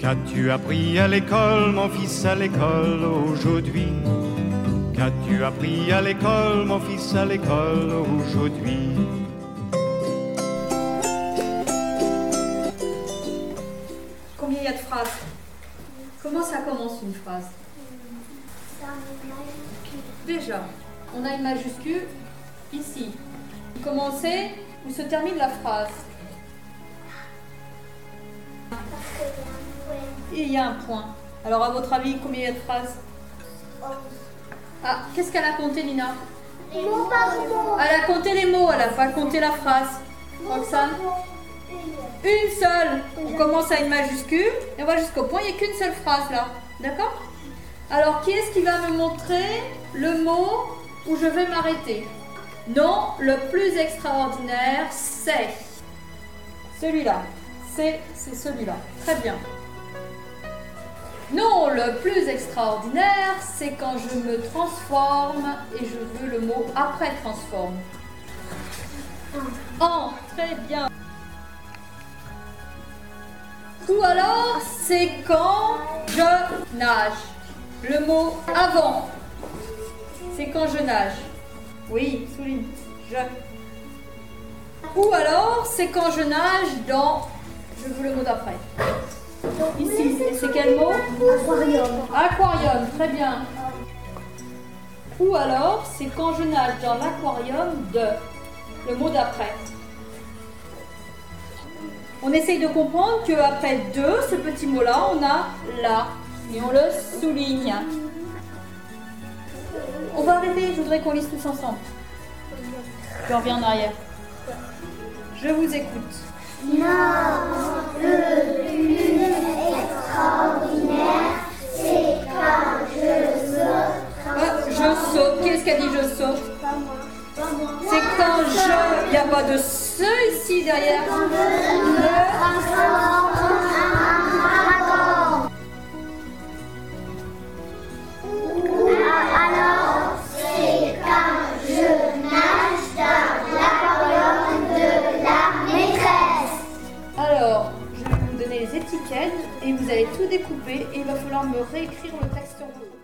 Qu'as-tu appris à l'école, mon fils, à l'école aujourd'hui? Qu'as-tu appris à l'école, mon fils, à l'école aujourd'hui? Combien il y a de phrases? Comment ça commence une phrase? Déjà, on a une majuscule ici. Commencez où se termine la phrase. Et il y a un point. Alors, à votre avis, combien il y a de phrases Ah, qu'est-ce qu'elle a compté, Nina Mot par mot. Elle a compté les mots, elle n'a pas compté la phrase. Roxane Une seule. On commence à une majuscule et on va jusqu'au point. Il n'y a qu'une seule phrase là. D'accord? Alors, qui est-ce qui va me montrer le mot où je vais m'arrêter? Non, le plus extraordinaire, c'est celui-là. C'est c'est celui-là. Très bien. Non, le plus extraordinaire, c'est quand je me transforme et je veux le mot après transforme. En, très bien. Ou alors, c'est quand je nage. Le mot avant, c'est quand je nage. Oui, souligne. Je. Ou alors, c'est quand je nage dans. Je veux le mot d'après. Ici, et c'est quel mot Aquarium. Aquarium, très bien. Ou alors, c'est quand je nage dans l'aquarium de. Le mot d'après. On essaye de comprendre qu'après de, ce petit mot-là, on a là. Et on le souligne. On va arrêter, je voudrais qu'on lise tous ensemble. Je reviens en arrière. Je vous écoute. Non, le Qu'est-ce qu'a dit je saute. C'est quand je. Il n'y a pas de ce ici derrière. En. Alors, c'est quand je nage dans l'aquarium de la maîtresse. Alors, je vais vous donner les étiquettes et vous allez tout découper et il va falloir me réécrire le texte sur vous.